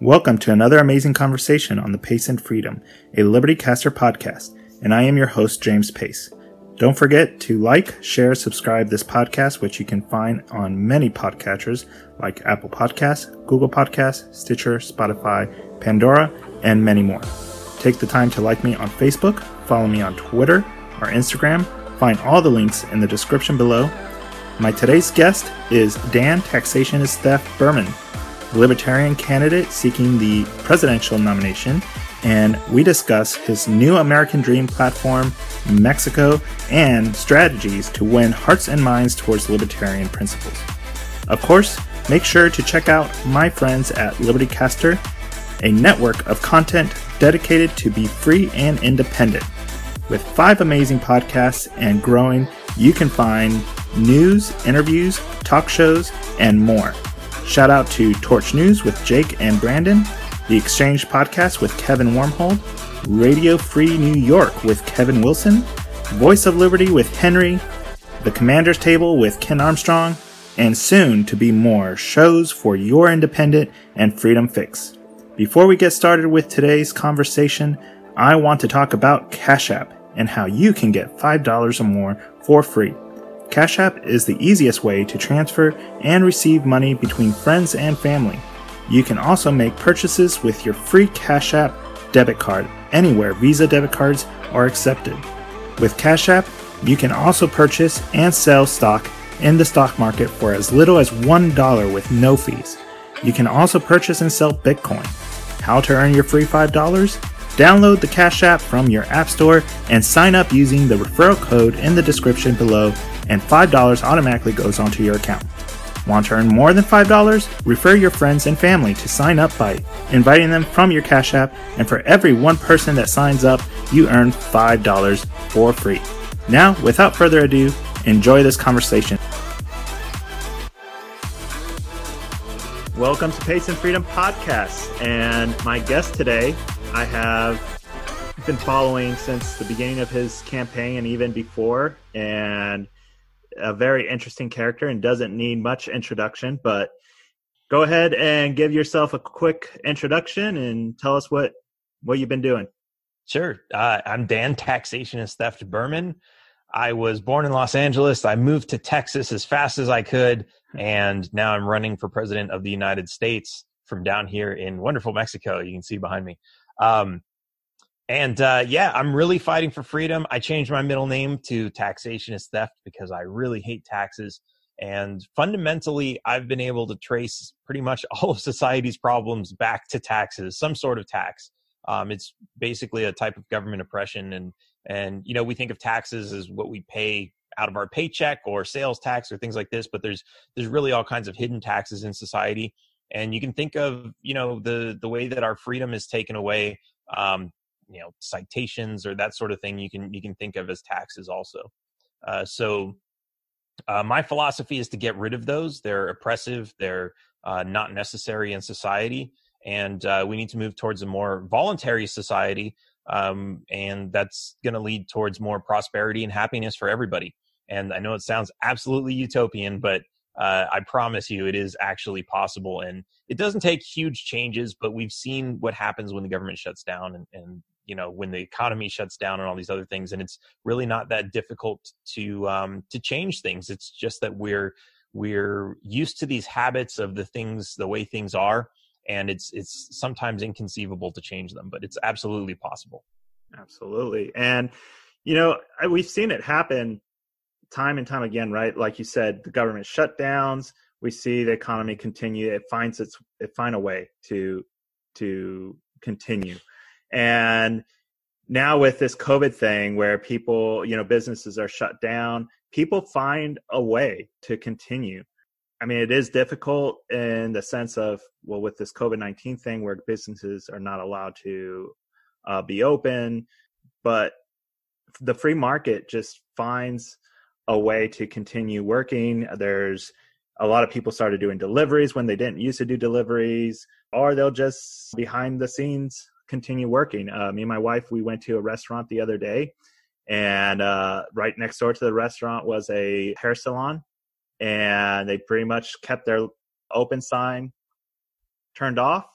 Welcome to another amazing conversation on the Pace and Freedom, a Liberty Caster podcast, and I am your host, James Pace. Don't forget to like, share, subscribe this podcast, which you can find on many podcatchers like Apple Podcasts, Google Podcasts, Stitcher, Spotify, Pandora, and many more. Take the time to like me on Facebook, follow me on Twitter or Instagram. Find all the links in the description below. My today's guest is Dan Taxation Is Theft Behrman, Libertarian candidate seeking the presidential nomination, and we discuss his new American Dream platform, Mexico, and strategies to win hearts and minds towards libertarian principles. Of course, make sure to check out my friends at LibertyCaster, a network of content dedicated to be free and independent. With five amazing podcasts and growing, you can find news, interviews, talk shows, and more. Shout out to Torch News with Jake and Brandon, The Exchange Podcast with Kevin Wormhold, Radio Free New York with Kevin Wilson, Voice of Liberty with Henry, The Commander's Table with Ken Armstrong, and soon to be more shows for your independent and freedom fix. Before we get started with today's conversation, I want to talk about Cash App and how you can get $5 or more for free. Cash App is the easiest way to transfer and receive money between friends and family. You can also make purchases with your free Cash App debit card anywhere Visa debit cards are accepted. With Cash App, you can also purchase and sell stock in the stock market for as little as $1 with no fees. You can also purchase and sell Bitcoin. How to earn your free $5? Download the Cash App from your App Store and sign up using the referral code in the description below and $5 automatically goes onto your account. Want to earn more than $5? Refer your friends and family to sign up by inviting them from your Cash App, and for every one person that signs up, you earn $5 for free. Now, without further ado, enjoy this conversation. Welcome to Pace and Freedom Podcast, and my guest today, I have been following since the beginning of his campaign and even before, and a very interesting character and doesn't need much introduction. But go ahead and give yourself a quick introduction and tell us what what you've been doing. Sure. Uh, I'm Dan Taxation Is Theft Behrman. I was born in Los Angeles. I moved to Texas as fast as I could, and now I'm running for president of the United States from down here in wonderful Mexico. You can see behind me. Um, and uh, yeah, I'm really fighting for freedom. I changed my middle name to Taxation Is Theft because I really hate taxes. And fundamentally, I've been able to trace pretty much all of society's problems back to taxes, some sort of tax. Um, it's basically a type of government oppression, and and you know we think of taxes as what we pay out of our paycheck or sales tax or things like this, but there's there's really all kinds of hidden taxes in society, and you can think of you know the the way that our freedom is taken away um, you know citations or that sort of thing you can you can think of as taxes also uh, so uh, my philosophy is to get rid of those they're oppressive they're uh, not necessary in society and uh, we need to move towards a more voluntary society um, and that's going to lead towards more prosperity and happiness for everybody and i know it sounds absolutely utopian but uh, I promise you it is actually possible. And it doesn't take huge changes, but we've seen what happens when the government shuts down and, and you know when the economy shuts down and all these other things and it's really not that difficult to um to change things. It's just that we're we're used to these habits of the things the way things are and it's it's sometimes inconceivable to change them but it's absolutely possible. Absolutely. And you know we've seen it happen time and time again right? Like you said the government shutdowns we see the economy continue it finds its it find a way to to continue and now with this COVID thing where people, you know, businesses are shut down, people find a way to continue. I mean, it is difficult in the sense of, well, with this COVID 19 thing where businesses are not allowed to uh, be open, but the free market just finds a way to continue working. There's a lot of people started doing deliveries when they didn't used to do deliveries, or they'll just behind the scenes continue working. Uh, me and my wife, we went to a restaurant the other day, and uh, right next door to the restaurant was a hair salon, and they pretty much kept their open sign turned off.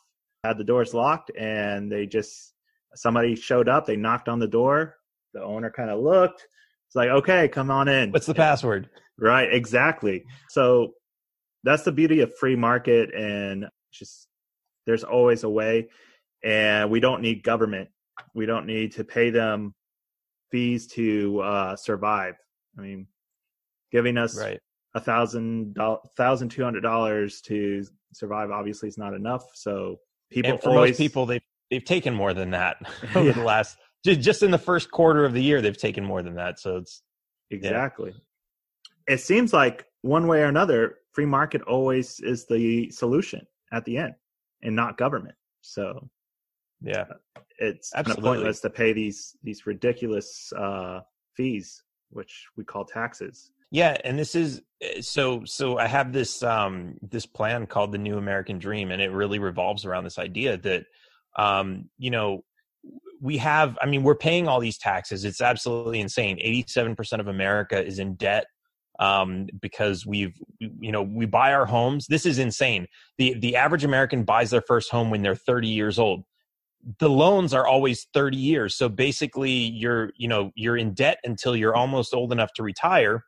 had the doors locked and they just somebody showed up, they knocked on the door, the owner kind of looked. It's like, okay, come on in. What's the password? Right, exactly. So that's the beauty of free market and just there's always a way and we don't need government. We don't need to pay them fees to uh, survive. I mean, giving us right. a thousand thousand two hundred dollars to survive obviously is not enough. So people and for always, most people they've they've taken more than that over yeah. the last just in the first quarter of the year they've taken more than that. So it's exactly. Yeah. It seems like one way or another, free market always is the solution at the end, and not government. So yeah, it's Absolutely. kind of pointless to pay these these ridiculous uh, fees, which we call taxes. Yeah, and this is eh, so so I have this um this plan called the New American Dream and it really revolves around this idea that um you know we have I mean we're paying all these taxes. It's absolutely insane. 87% of America is in debt um because we've you know we buy our homes. This is insane. The the average American buys their first home when they're 30 years old the loans are always 30 years. So basically you're you know you're in debt until you're almost old enough to retire.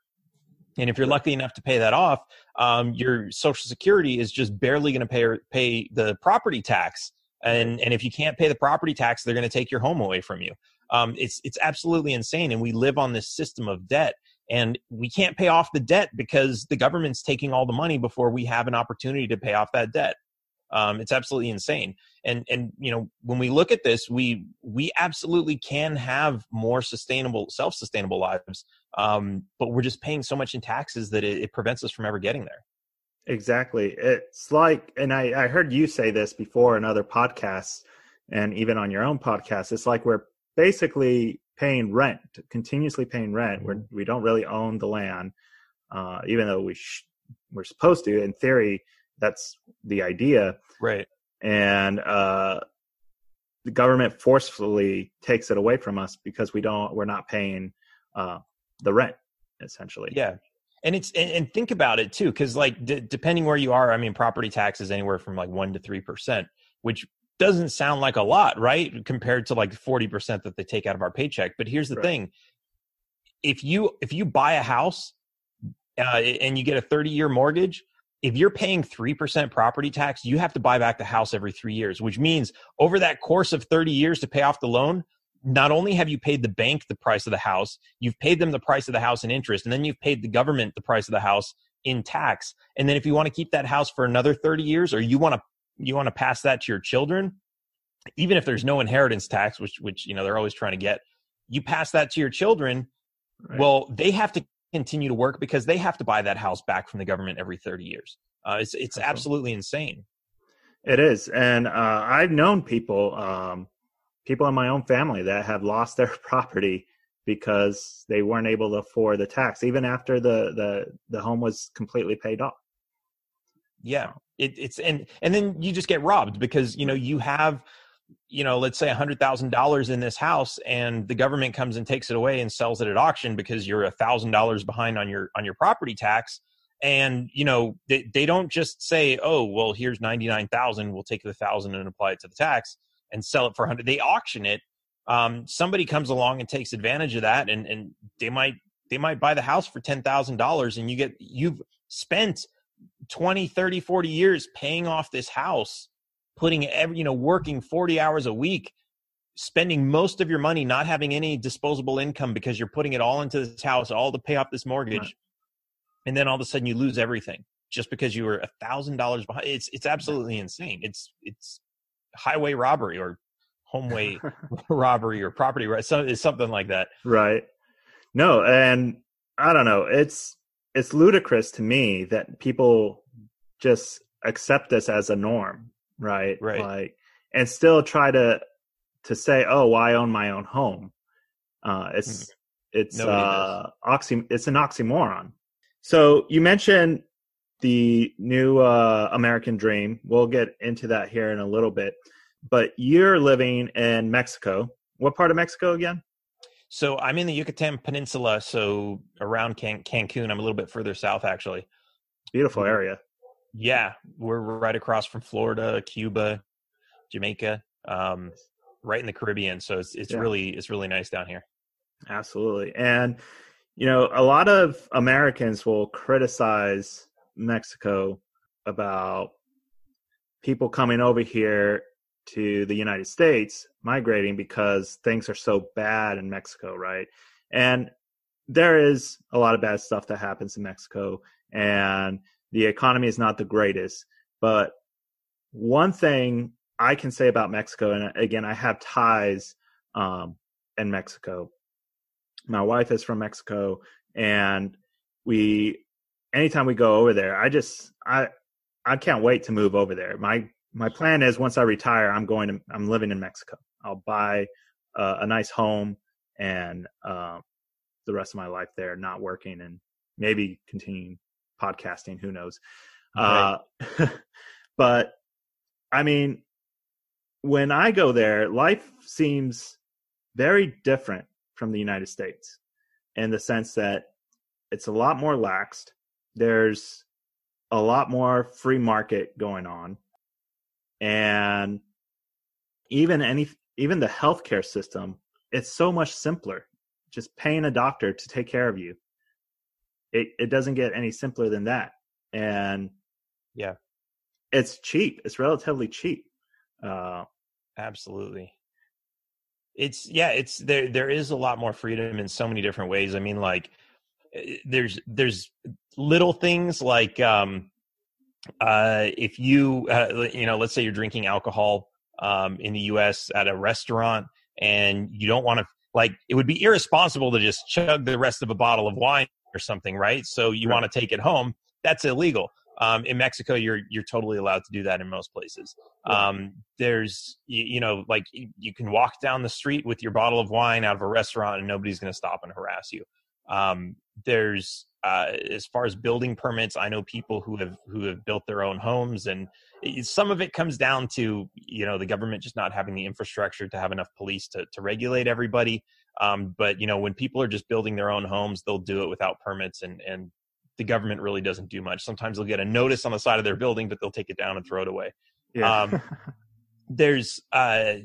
And if you're lucky enough to pay that off um, your social security is just barely going to pay pay the property tax. And and if you can't pay the property tax they're going to take your home away from you. Um, it's it's absolutely insane and we live on this system of debt. And we can't pay off the debt because the government's taking all the money before we have an opportunity to pay off that debt. Um, it's absolutely insane. And and you know when we look at this, we we absolutely can have more sustainable, self-sustainable lives, um, but we're just paying so much in taxes that it, it prevents us from ever getting there. Exactly. It's like, and I, I heard you say this before in other podcasts, and even on your own podcast. It's like we're basically paying rent, continuously paying rent. Mm-hmm. We're, we don't really own the land, uh, even though we sh- we're supposed to. In theory, that's the idea right and uh the government forcefully takes it away from us because we don't we're not paying uh the rent essentially. Yeah. And it's and, and think about it too because like d- depending where you are i mean property taxes anywhere from like 1 to 3% which doesn't sound like a lot right? Compared to like 40% that they take out of our paycheck. But here's the right. thing. If you if you buy a house uh, and you get a 30 year mortgage if you're paying 3% property tax, you have to buy back the house every three years, which means over that course of 30 years to pay off the loan, not only have you paid the bank the price of the house, you've paid them the price of the house in interest, and then you've paid the government the price of the house in tax. And then if you want to keep that house for another 30 years or you want to you want to pass that to your children, even if there's no inheritance tax, which which you know they're always trying to get, you pass that to your children, right. well, they have to continue to work because they have to buy that house back from the government every 30 years. Uh, it's it's absolutely insane. It is, and uh, I've known people, um, people in my own family that have lost their property because they weren't able to afford the tax, even after the the the home was completely paid off. Yeah, it, it's and and then you just get robbed because you know you have you know, let's say a hundred thousand dollars in this house, and the government comes and takes it away and sells it at auction because you're a thousand dollars behind on your on your property tax. And you know, they, they don't just say, "Oh, well, here's ninety nine thousand. We'll take the thousand and apply it to the tax and sell it for a hundred. They auction it. Um, somebody comes along and takes advantage of that, and and they might they might buy the house for ten thousand dollars, and you get you've spent 20 30 40 years paying off this house putting every, you know, working 40 hours a week, spending most of your money, not having any disposable income because you're putting it all into this house, all to pay off this mortgage. Right. And then all of a sudden you lose everything just because you were a thousand dollars behind. It's, it's absolutely insane. It's, it's highway robbery or homeway robbery or property right. So it's something like that. Right. No. And I don't know. It's, it's ludicrous to me that people just accept this as a norm right? Right. Like, and still try to to say, "Oh, well, I own my own home." Uh, it's mm. it's uh, oxy. It's an oxymoron. So you mentioned the new uh, American Dream. We'll get into that here in a little bit. But you're living in Mexico. What part of Mexico again? So I'm in the Yucatan Peninsula, so around Can- Cancun. I'm a little bit further south, actually. Beautiful area. Yeah, we're right across from Florida, Cuba. Jamaica, um, right in the Caribbean. So it's it's yeah. really it's really nice down here. Absolutely, and you know a lot of Americans will criticize Mexico about people coming over here to the United States migrating because things are so bad in Mexico, right? And there is a lot of bad stuff that happens in Mexico, and the economy is not the greatest. But one thing I can say about Mexico, and again, I have ties um, in Mexico. My wife is from Mexico, and we, anytime we go over there, I just, I, I can't wait to move over there. My my plan is once I retire, I'm going to I'm living in Mexico. I'll buy uh, a nice home and uh, the rest of my life there, not working and maybe continuing podcasting. Who knows? Right. Uh, but I mean, when I go there, life seems very different from the United States in the sense that it's a lot more laxed. There's a lot more free market going on and even any even the healthcare system it's so much simpler just paying a doctor to take care of you it it doesn't get any simpler than that. And yeah. it's cheap. It's relatively cheap. Uh absolutely. It's yeah it's there there is a lot more freedom in so many different ways. I mean like eh, there's there's little things like um uh, if you uh, you know let's say you're drinking alcohol um, in the us at a restaurant and you don't want to like it would be irresponsible to just chug the rest of a bottle of wine or something right so you right. want to take it home that's illegal um, in Mexico, you're you're totally allowed to do that in most places. Um, there's you, you, know like you can walk down the street with your bottle of wine out of a restaurant and nobody's going to stop and harass you. Um, there's uh, as far as building permits, I know people who have who have built their own homes, and some of it comes down to you know the government just not having the infrastructure to have enough police to to regulate everybody. Um, but you know when people are just building their own homes, they'll do it without permits, and and the government really doesn't do much. Sometimes they'll get a notice on the side of their building, but they'll take it down and throw it away. Yeah. Um, there's uh,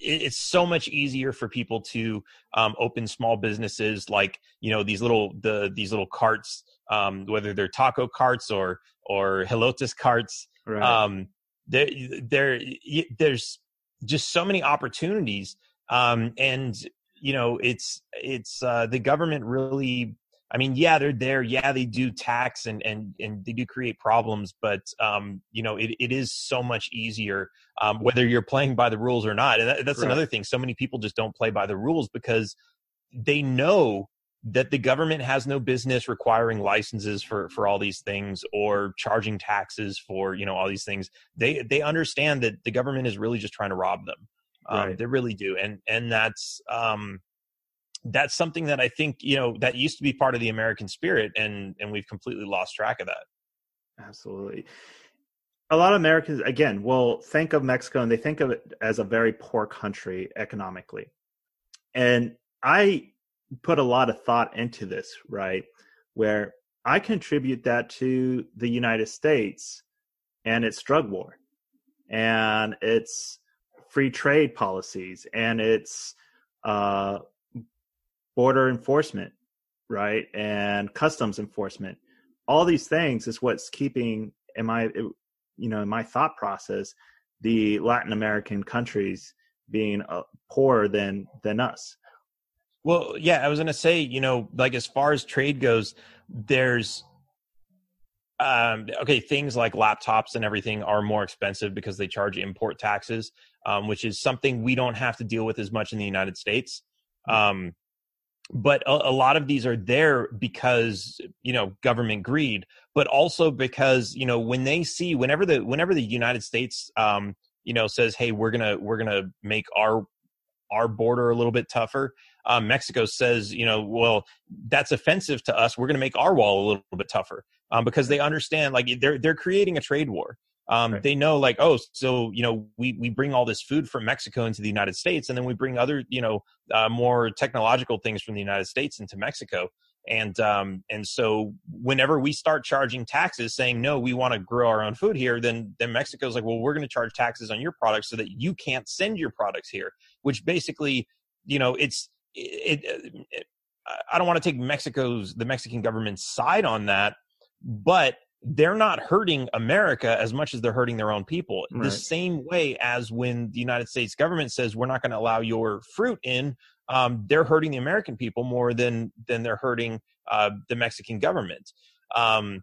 it's so much easier for people to um, open small businesses like you know these little the these little carts um, whether they're taco carts or or elotes carts right. um, there there there's just so many opportunities um, and you know it's it's uh, the government really I mean, yeah, they're there. Yeah, they do tax and and and they do create problems, but um, you know, it, it is so much easier um, whether you're playing by the rules or not. And that, that's right. another thing. So many people just don't play by the rules because they know that the government has no business requiring licenses for for all these things or charging taxes for you know all these things. They they understand that the government is really just trying to rob them. Um, right. They really do, and and that's um, that's something that I think you know that used to be part of the American spirit, and and we've completely lost track of that. Absolutely. A lot of Americans, again, will think of Mexico and they think of it as a very poor country economically. And I put a lot of thought into this, right? Where I contribute that to the United States and its drug war and its free trade policies and its uh, border enforcement, right, and customs enforcement. All these things is what's keeping, in my, you know, in my thought process, the Latin American countries being uh, poorer than than us. Well, yeah, I was going to say, you know, like as far as trade goes, there's um, okay, things like laptops and everything are more expensive because they charge import taxes, um, which is something we don't have to deal with as much in the United States. Mm. Um, but a, a, lot of these are there because you know government greed but also because you know when they see whenever the whenever the united states um you know says hey we're gonna we're gonna make our our border a little bit tougher. Um, mexico says you know well that's offensive to us. We're gonna make our wall a little bit tougher. Um, because they understand like they're they're creating a trade war. Um, right. they know like oh so you know we we bring all this food from mexico into the united states and then we bring other you know uh, more technological things from the united states into mexico And um, and so whenever we start charging taxes, saying no, we want to grow our own food here, then then Mexico's like, well, we're going to charge taxes on your products so that you can't send your products here. Which basically, you know, it's it, it, it I don't want to take Mexico's the Mexican government's side on that, but they're not hurting America as much as they're hurting their own people. Right. The same way as when the United States government says we're not going to allow your fruit in, um, they're hurting the American people more than than they're hurting uh, the Mexican government. Um,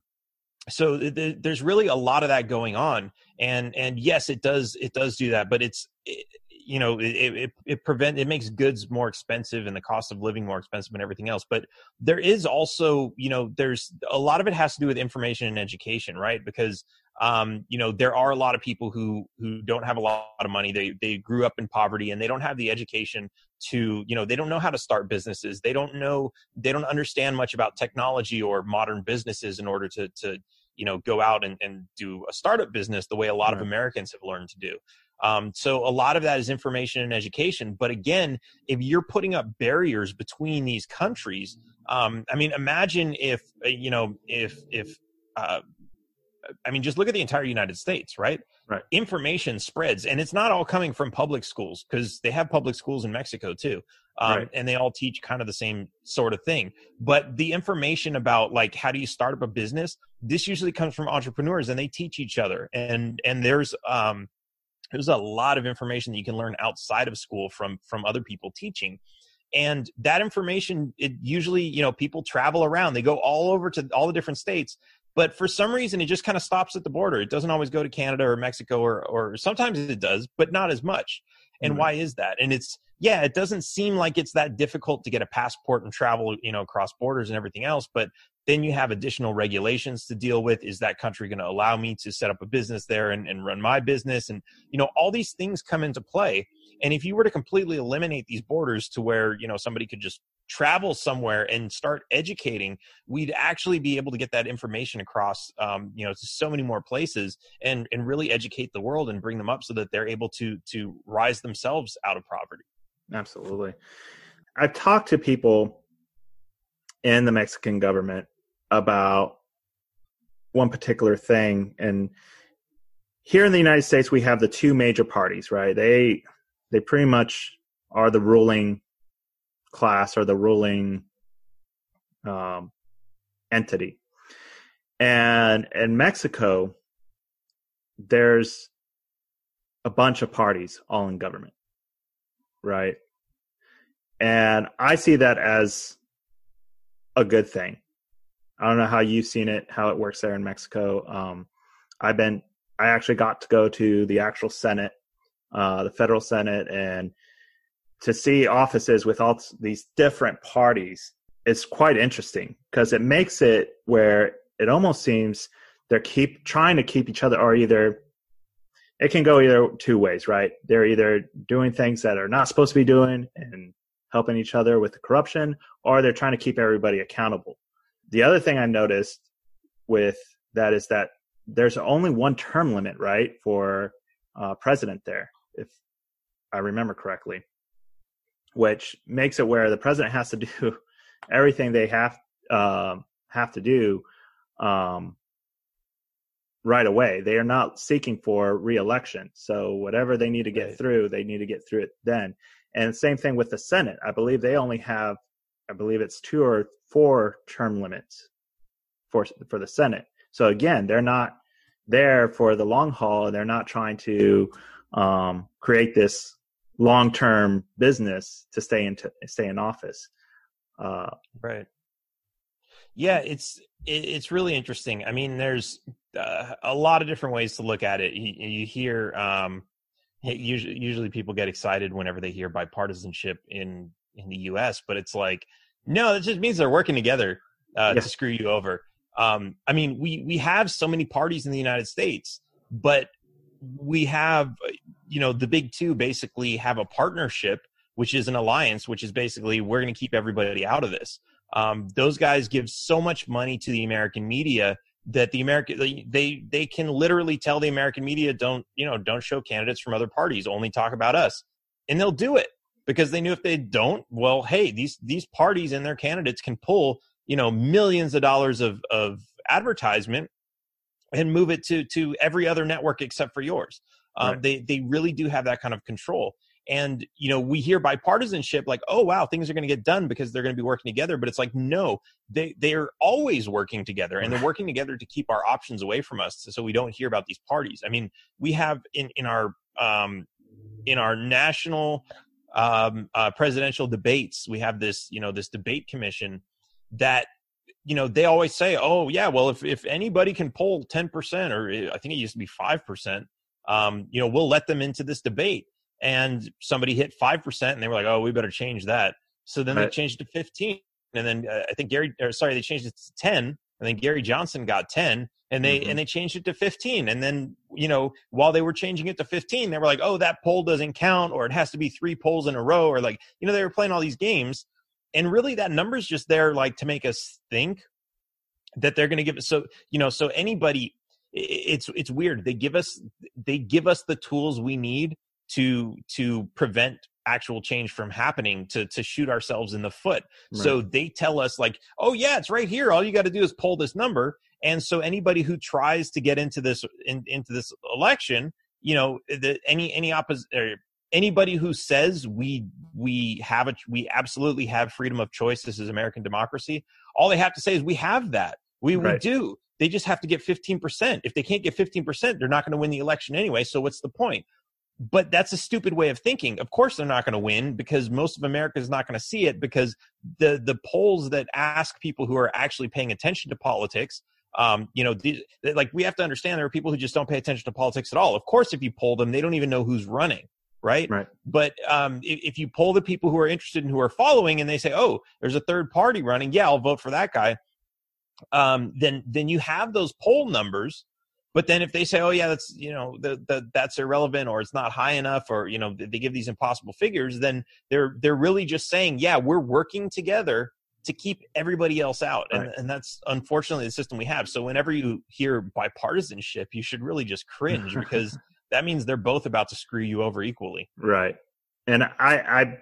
so th- there's really a lot of that going on, and and yes, it does it does do that, but it's it, you know it, it it prevent it makes goods more expensive and the cost of living more expensive and everything else. But there is also you know there's a lot of it has to do with information and education right? Because um, you know there are a lot of people who who don't have a lot of money. They they grew up in poverty and they don't have the education to you know they don't know how to start businesses they don't know they don't understand much about technology or modern businesses in order to to you know go out and, and do a startup business the way a lot right. of americans have learned to do um, so a lot of that is information and education. But again, if you're putting up barriers between these countries, um, I mean, imagine if uh, you know if if uh, I mean, just look at the entire United States, right? Right. Information spreads, and it's not all coming from public schools because they have public schools in Mexico too, um, right. and they all teach kind of the same sort of thing. But the information about like how do you start up a business, this usually comes from entrepreneurs, and they teach each other. And and there's um, there's a lot of information that you can learn outside of school from from other people teaching and that information it usually you know people travel around they go all over to all the different states but for some reason it just kind of stops at the border it doesn't always go to canada or mexico or or sometimes it does but not as much and mm-hmm. why is that and it's yeah it doesn't seem like it's that difficult to get a passport and travel you know across borders and everything else but then you have additional regulations to deal with. Is that country going to allow me to set up a business there and, and run my business? And, you know, all these things come into play. And if you were to completely eliminate these borders to where, you know, somebody could just travel somewhere and start educating, we'd actually be able to get that information across, um, you know, to so many more places and, and really educate the world and bring them up so that they're able to, to rise themselves out of poverty. Absolutely. I've talked to people in the Mexican government about one particular thing and here in the United States we have the two major parties, right? They they pretty much are the ruling class or the ruling um, entity. And in Mexico, there's a bunch of parties all in government, right? And I see that as a good thing. I don't know how you've seen it, how it works there in Mexico. Um, I've been, I actually got to go to the actual Senate, uh, the federal Senate, and to see offices with all these different parties is quite interesting because it makes it where it almost seems they're keep trying to keep each other, or either it can go either two ways, right? They're either doing things that are not supposed to be doing and helping each other with the corruption, or they're trying to keep everybody accountable. The other thing I noticed with that is that there's only one term limit, right, for uh, president there, if I remember correctly, which makes it where the president has to do everything they have uh, have to do um, right away. They are not seeking for reelection, so whatever they need to get right. through, they need to get through it then. And same thing with the Senate. I believe they only have, I believe it's two or four term limits for for the Senate. So again, they're not there for the long haul. They're not trying to um, create this long term business to stay in stay in office. Uh, right. Yeah, it's it's really interesting. I mean, there's uh, a lot of different ways to look at it. You, you hear um, usually usually people get excited whenever they hear bipartisanship in in the U.S., but it's like no, that just means they're working together uh, yeah. to screw you over. Um, I mean, we we have so many parties in the United States, but we have you know the big two basically have a partnership, which is an alliance, which is basically we're going to keep everybody out of this. Um, those guys give so much money to the American media that the American they they can literally tell the American media don't you know don't show candidates from other parties, only talk about us, and they'll do it because they knew if they don't, well, hey, these these parties and their candidates can pull you know millions of dollars of of advertisement and move it to to every other network except for yours. Um, right. They they really do have that kind of control. And you know, we hear bipartisanship like, oh wow, things are going to get done because they're going to be working together. But it's like, no, they they are always working together, and they're working together to keep our options away from us, so we don't hear about these parties. I mean, we have in in our um, in our national um, uh, presidential debates, we have this you know this debate commission that you know they always say, oh yeah, well if if anybody can poll ten percent, or eh, I think it used to be five percent, um, you know, we'll let them into this debate and somebody hit 5% and they were like, oh, we better change that. So then right. they changed it to 15. And then uh, I think Gary, or sorry, they changed it to 10. And then Gary Johnson got 10 and they, mm-hmm. and they changed it to 15. And then, you know, while they were changing it to 15, they were like, oh, that poll doesn't count or it has to be three polls in a row or like, you know, they were playing all these games. And really that number's just there like to make us think that they're going to give it. So, you know, so anybody, it's, it's weird. They give us, they give us the tools we need to to prevent actual change from happening to to shoot ourselves in the foot right. so they tell us like oh yeah it's right here all you got to do is pull this number and so anybody who tries to get into this in, into this election you know the, any any opposite anybody who says we we have a we absolutely have freedom of choice this is american democracy all they have to say is we have that we, right. we do they just have to get 15% if they can't get 15% they're not going to win the election anyway so what's the point but that's a stupid way of thinking. Of course, they're not going to win because most of America is not going to see it because the the polls that ask people who are actually paying attention to politics, um, you know, like we have to understand there are people who just don't pay attention to politics at all. Of course, if you poll them, they don't even know who's running. Right. Right. But um, if, if you poll the people who are interested and who are following, and they say, "Oh, there's a third party running," yeah, I'll vote for that guy. Um, then then you have those poll numbers but then if they say, "Oh yeah, that's you know the, the, that's irrelevant or it's not high enough," or you know they give these impossible figures, then they're they're really just saying, "Yeah, we're working together to keep everybody else out," right. and and that's unfortunately the system we have. So whenever you hear bipartisanship, you should really just cringe because that means they're both about to screw you over equally. Right, and I I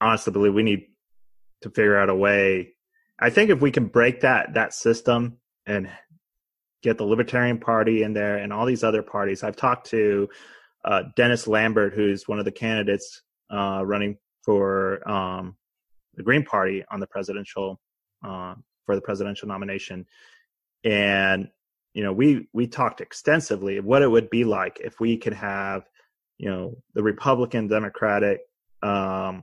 honestly believe we need to figure out a way. I think if we can break that that system and get the Libertarian Party in there and all these other parties. I've talked to uh, Dennis Lambert, who's one of the candidates uh, running for um, the Green Party on the presidential uh, for the presidential nomination, and you know we we talked extensively what it would be like if we could have you know the Republican, Democratic, um,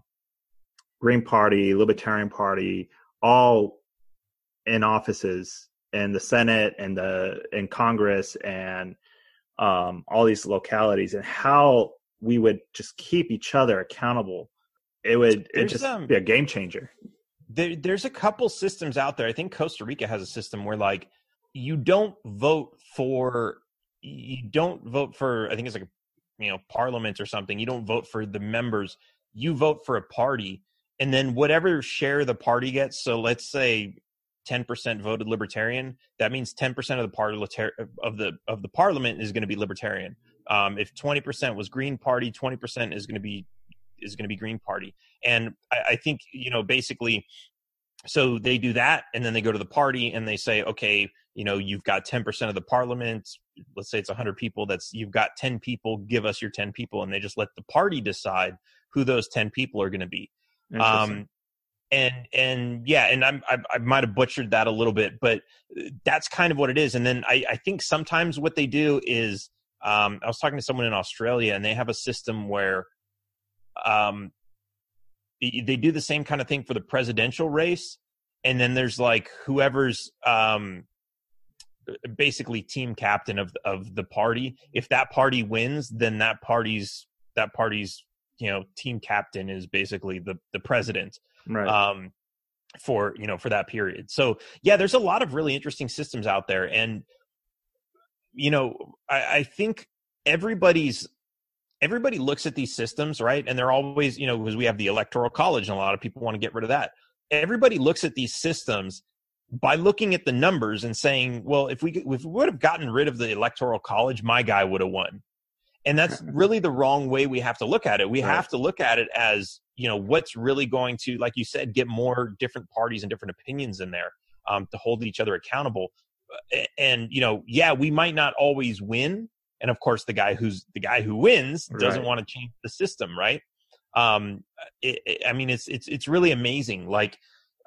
Green Party, Libertarian Party all in offices and the Senate and the in Congress and um, all these localities and how we would just keep each other accountable. It would it just um, be a game changer. There, there's a couple systems out there. I think Costa Rica has a system where like you don't vote for you don't vote for I think it's like a you know parliament or something. You don't vote for the members. You vote for a party, and then whatever share the party gets. So let's say 10% voted libertarian, that means 10% of the of the of the parliament is going to be libertarian. Um, if 20% was Green Party, 20% is going to be is going to be Green Party. And I, I think you know basically, so they do that, and then they go to the party and they say, okay, you know, you've got 10% of the parliament. Let's say it's 100 people. That's you've got 10 people. Give us your 10 people, and they just let the party decide who those 10 people are going to be. Um, and and yeah and I'm, i i might have butchered that a little bit but uh, that's kind of what it is and then i i think sometimes what they do is um i was talking to someone in australia and they have a system where um they do the same kind of thing for the presidential race and then there's like whoever's um basically team captain of of the party. If that party wins then that party's that party's you know team captain is basically the the president right. um, for you know for that period. So yeah, there's a lot of really interesting systems out there, and you know I, I think everybody's everybody looks at these systems right and they're always you know because we have the electoral college and a lot of people want to get rid of that everybody looks at these systems by looking at the numbers and saying well if we if we would have gotten rid of the electoral college my guy would have won and that's really the wrong way we have to look at it we right. have to look at it as you know what's really going to like you said get more different parties and different opinions in there um, to hold each other accountable. And you know, yeah, we might not always win, and of course, the guy who's the guy who wins doesn't Right. want to change the system, right? Um, it, it- I mean, it's it's it's really amazing. Like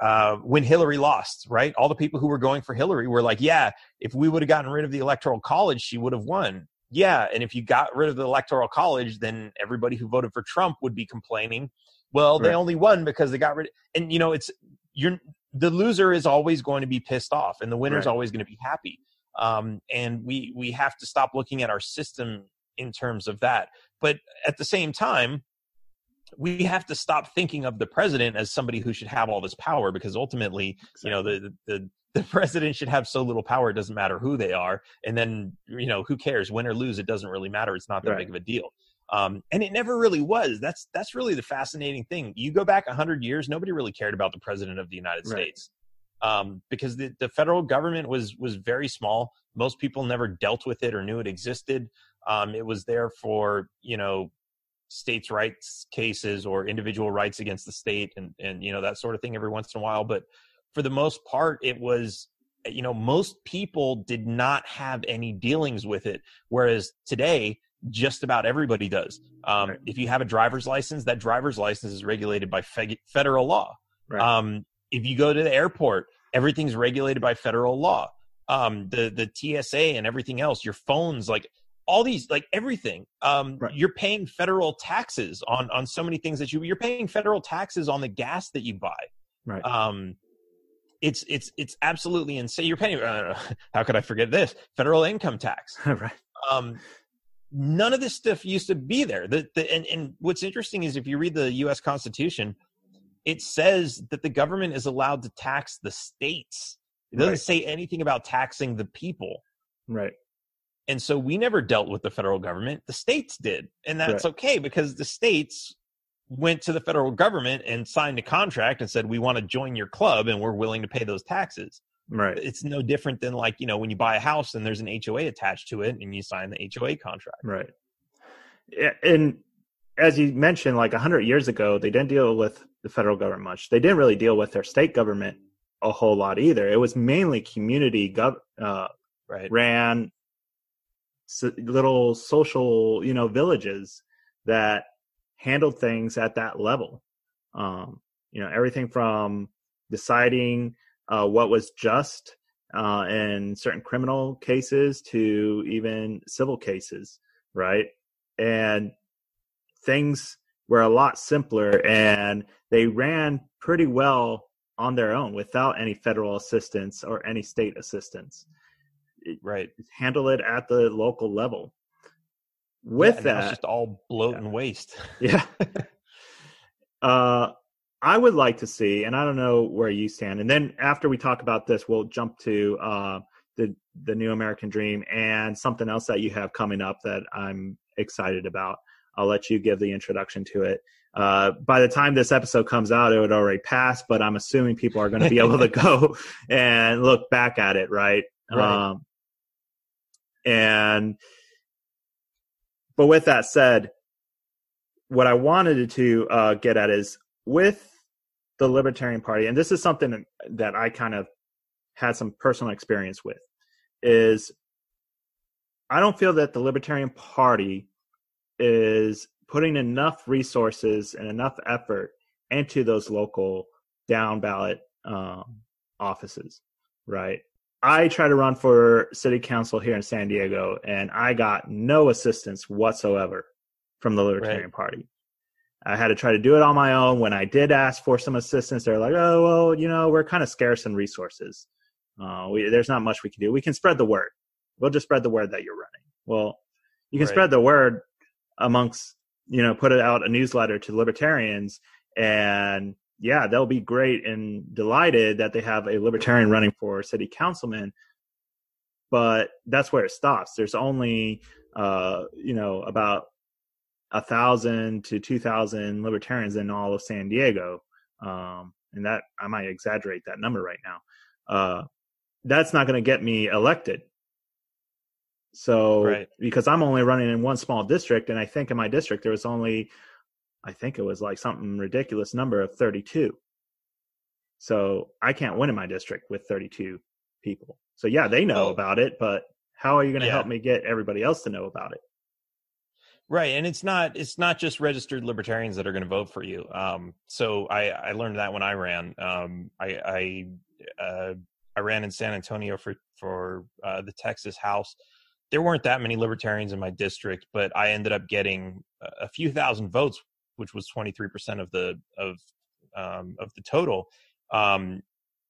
uh, when Hillary lost, right? All the people who were going for Hillary were like, "Yeah, if we would have gotten rid of the electoral college, she would have won." Yeah, and if you got rid of the electoral college, then everybody who voted for Trump would be complaining. Well, they only won because they got rid. And you know, it's you're the loser is always going to be pissed off, and the winner's Right. always going to be happy. Um, and we we have to stop looking at our system in terms of that. But at the same time, we have to stop thinking of the president as somebody who should have all this power because ultimately you know the, the the president should have so little power it doesn't matter who they are. And then you know who cares? Win or lose it doesn't really matter. It's not that Right. big of a deal. Um, and it never really was. That's that's really the fascinating thing. You go back 100 years nobody really cared about the president of the united Right. states um, because the, the federal government was was very small. Most people never dealt with it or knew it existed. Um, it was there for you know states rights cases or individual rights against the state and and you know that sort of thing every once in a while but for the most part it was you know most people did not have any dealings with it whereas today just about everybody does um, Right. if you have a driver's license that driver's license is regulated by fe- federal law Right. um, if you go to the airport everything's regulated by federal law um, the the tsa and everything else your phones like all these like everything um Right. you're paying federal taxes on on so many things that you you're paying federal taxes on the gas that you buy Right. um it's it's it's absolutely insane you're paying uh, how could i forget this federal income tax right. um none of this stuff used to be there the, the and, and what's interesting is if you read the us constitution it says that the government is allowed to tax the states it doesn't Right. say anything about taxing the people Right. And so we never dealt with the federal government. The states did. And that's okay because the states went to the federal government and signed a contract and said, we want to join your club and we're willing to pay those taxes. Right. It's no different than like, you know, when you buy a house and there's an HOA attached to it and you sign the HOA contract. Right. And as you mentioned, like a hundred years ago, they didn't deal with the federal government much. They didn't really deal with their state government a whole lot either. It was mainly community gov- uh, Right. ran little social, you know, villages that handled things at that level. Um, you know, everything from deciding uh, what was just uh, in certain criminal cases to even civil cases, right? And things were a lot simpler and they ran pretty well on their own without any federal assistance or any state assistance Right. handle it at the local level. With Yeah, now it's that, just all bloat and waste. yeah. uh, I would like to see, and I don't know where you stand. And then after we talk about this, we'll jump to uh, the the New American Dream and something else that you have coming up that I'm excited about. I'll let you give the introduction to it. Uh, by the time this episode comes out, it would already pass, but I'm assuming people are going to be able to go and look back at it, right? Right. Um, and but with that said, what I wanted to uh, get at is with the Libertarian Party, and this is something that I kind of had some personal experience with, is I don't feel that the Libertarian Party is putting enough resources and enough effort into those local down ballot um, offices, right? I tried to run for city council here in San Diego, and I got no assistance whatsoever from the Libertarian Right. Party. I had to try to do it on my own. When I did ask for some assistance, they're like, "Oh, well, you know, we're kind of scarce in resources. Uh, we, there's not much we can do. We can spread the word. We'll just spread the word that you're running. Well, you can Right. spread the word amongst, you know, put it out a newsletter to libertarians, and yeah, they'll be great and delighted that they have a libertarian running for city councilman. But that's where it stops. There's only, uh, you know, about a thousand to two thousand libertarians in all of San Diego, um, and that I might exaggerate that number right now. Uh, that's not going to get me elected. So Right. because I'm only running in one small district, and I think in my district there was only, I think it was like something ridiculous number of 32. So I can't win in my district with 32 people. So yeah, they know oh. about it, but how are you going to yeah. help me get everybody else to know about it? Right, and it's not it's not just registered libertarians that are going to vote for you. Um, so I, I learned that when I ran. Um, I I, uh, I ran in San Antonio for for uh, the Texas House. There weren't that many libertarians in my district, but I ended up getting a few thousand votes, which was twenty three percent of the of um, of the total. Um,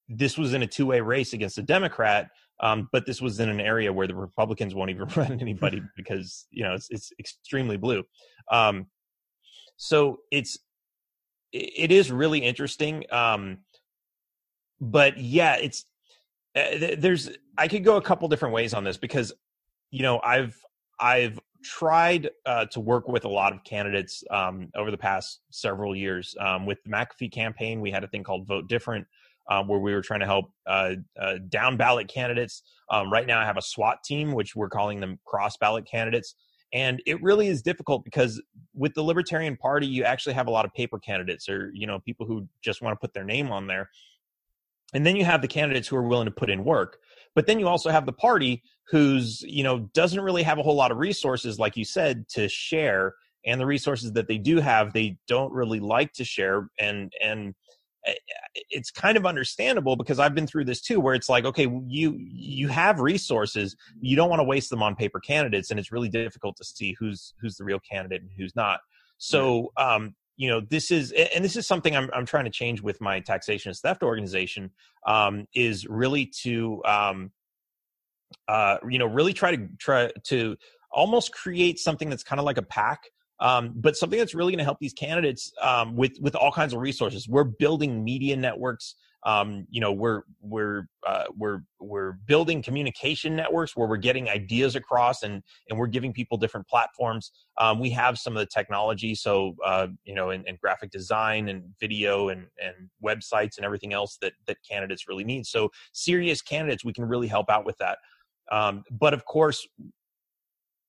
this was in a two way race against a Democrat um, but this was in an area where the Republicans won't even run anybody because you know it's, it's extremely blue. Um, so it's it is really interesting. Um, but yeah, it's uh, there's I could go a couple different ways on this because you know I've I've tried uh, to work with a lot of candidates um, over the past several years. Um, with the McAfee campaign, we had a thing called Vote Different, um, where we were trying to help uh, uh, down ballot candidates. Um, right now, I have a SWAT team, which we're calling them cross ballot candidates. And it really is difficult because with the Libertarian Party, you actually have a lot of paper candidates or, you know, people who just want to put their name on there. And then you have the candidates who are willing to put in work. But then you also have the party who's, you know, doesn't really have a whole lot of resources, like you said, to share. And the resources that they do have, they don't really like to share. And, and, it's kind of understandable because I've been through this too, where it's like, okay, you you have resources, you don't want to waste them on paper candidates, and it's really difficult to see who's who's the real candidate and who's not. So, um, you know, this is and this is something I'm I'm trying to change with my Taxation Is Theft organization, um, is really to um, uh, you know, really try to try to almost create something that's kind of like a PAC um, but something that's really going to help these candidates um, with with all kinds of resources. We're building media networks. Um, you know, we're we're uh, we're we're building communication networks where we're getting ideas across and and we're giving people different platforms. Um, we have some of the technology, so uh, you know, and, in, graphic design and video and and websites and everything else that that candidates really need. So serious candidates, we can really help out with that. Um, but of course,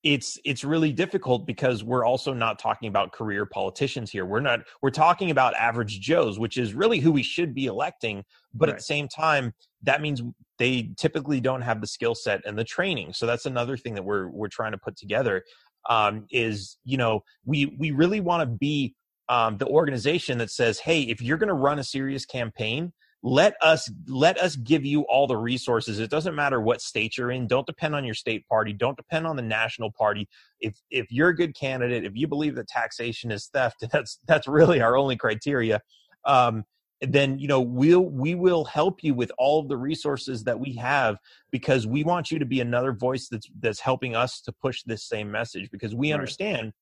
it's it's really difficult because we're also not talking about career politicians here. We're not we're talking about average Joes, which is really who we should be electing. But right. at the same time, that means they typically don't have the skill set and the training. So that's another thing that we're we're trying to put together. Um, is you know we we really want to be um, the organization that says, hey, if you're going to run a serious campaign, let us let us give you all the resources. It doesn't matter what state you're in. Don't depend on your state party. Don't depend on the national party. If if you're a good candidate if you believe that taxation is theft that's that's really our only criteria um, then you know we'll we will help you with all of the resources that we have because we want you to be another voice that's that's helping us to push this same message because we right. understand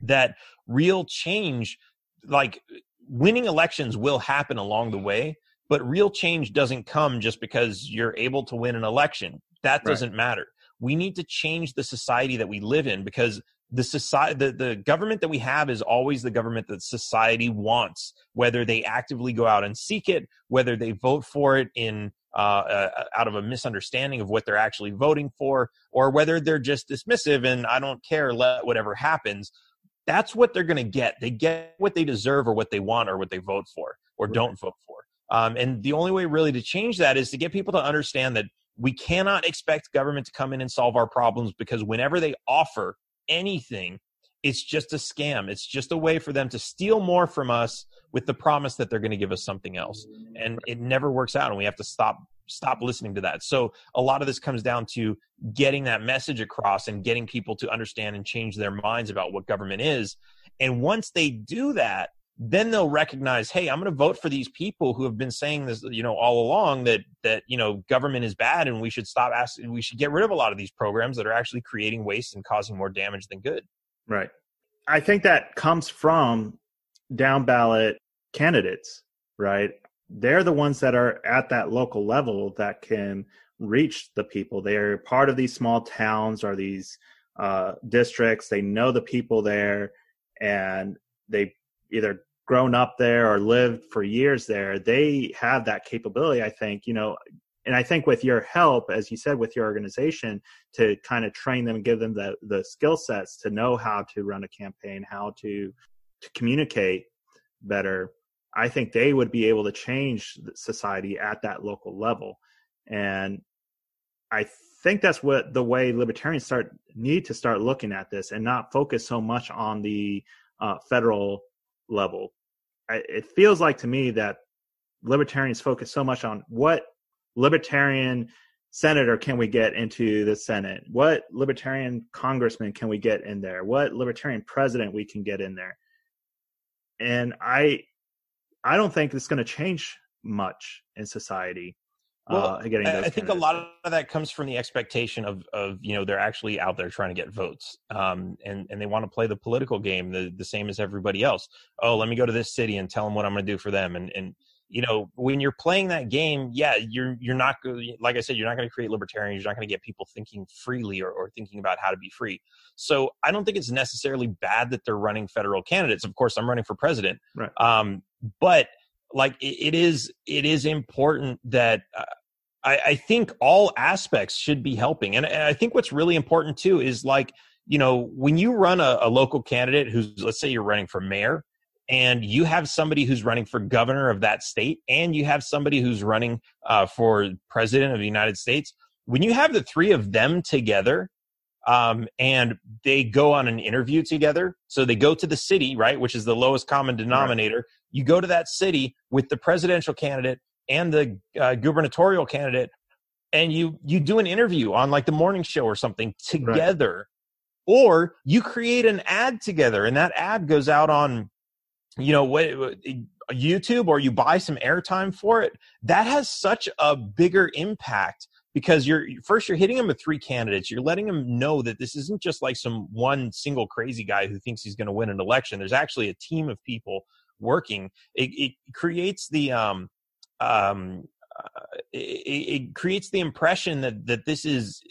that real change like winning elections will happen along the way but real change doesn't come just because you're able to win an election. That doesn't right. matter. We need to change the society that we live in because the society the, the government that we have is always the government that society wants whether they actively go out and seek it whether they vote for it in uh, uh, out of a misunderstanding of what they're actually voting for or whether they're just dismissive and i don't care let whatever happens that's what they're going to get they get what they deserve or what they want or what they vote for or right. don't vote for um, and the only way really to change that is to get people to understand that we cannot expect government to come in and solve our problems because whenever they offer anything, it's just a scam. It's just a way for them to steal more from us with the promise that they're going to give us something else. And it never works out and we have to stop stop listening to that. So a lot of this comes down to getting that message across and getting people to understand and change their minds about what government is. And once they do that, then they'll recognize hey i'm going to vote for these people who have been saying this you know all along that that you know government is bad and we should stop asking we should get rid of a lot of these programs that are actually creating waste and causing more damage than good. Right. I think that comes from down ballot candidates right? They're the ones that are at that local level that can reach the people. They're part of these small towns or these uh, districts. They know the people there and they either grown up there or lived for years there, they have that capability, I think, you know, and I think with your help, as you said, with your organization to kind of train them, give them the, the skill sets to know how to run a campaign, how to, to communicate better. I think they would be able to change society at that local level. And I think that's what the way libertarians start need to start looking at this and not focus so much on the uh, federal level. I, it feels like to me that libertarians focus so much on what libertarian senator can we get into the Senate? What libertarian congressman can we get in there? What libertarian president we can get in there? And I I don't think it's going to change much in society. Well, uh, I think a lot of that comes from the expectation of, of you know they're actually out there trying to get votes, um, and and they want to play the political game the, the same as everybody else. Oh, let me go to this city and tell them what I'm going to do for them, and and you know when you're playing that game, yeah, you're you're not like I said, you're not going to create libertarians. You're not going to get people thinking freely or, or thinking about how to be free. So I don't think it's necessarily bad that they're running federal candidates. Of course, I'm running for president, right? Um, but like it, it is it is important that uh, I, I, think all aspects should be helping and, and, i think what's really important too is like you know when you run a, a local candidate who's let's say you're running for mayor and you have somebody who's running for governor of that state and you have somebody who's running uh, for president of the united states when you have the three of them together um, and they go on an interview together. So they go to the city, right, which is the lowest common denominator. You go to that city with the presidential candidate and the uh, gubernatorial candidate, and you you do an interview on like the morning show or something together, right. or you create an ad together, and that ad goes out on, you know, what. YouTube or you buy some airtime for it, that has such a bigger impact because you're first you're hitting them with three candidates you're letting them know that this isn't just like some one single crazy guy who thinks he's going to win an election there's actually a team of people working it, it creates the um um uh, it, it creates the impression that that this is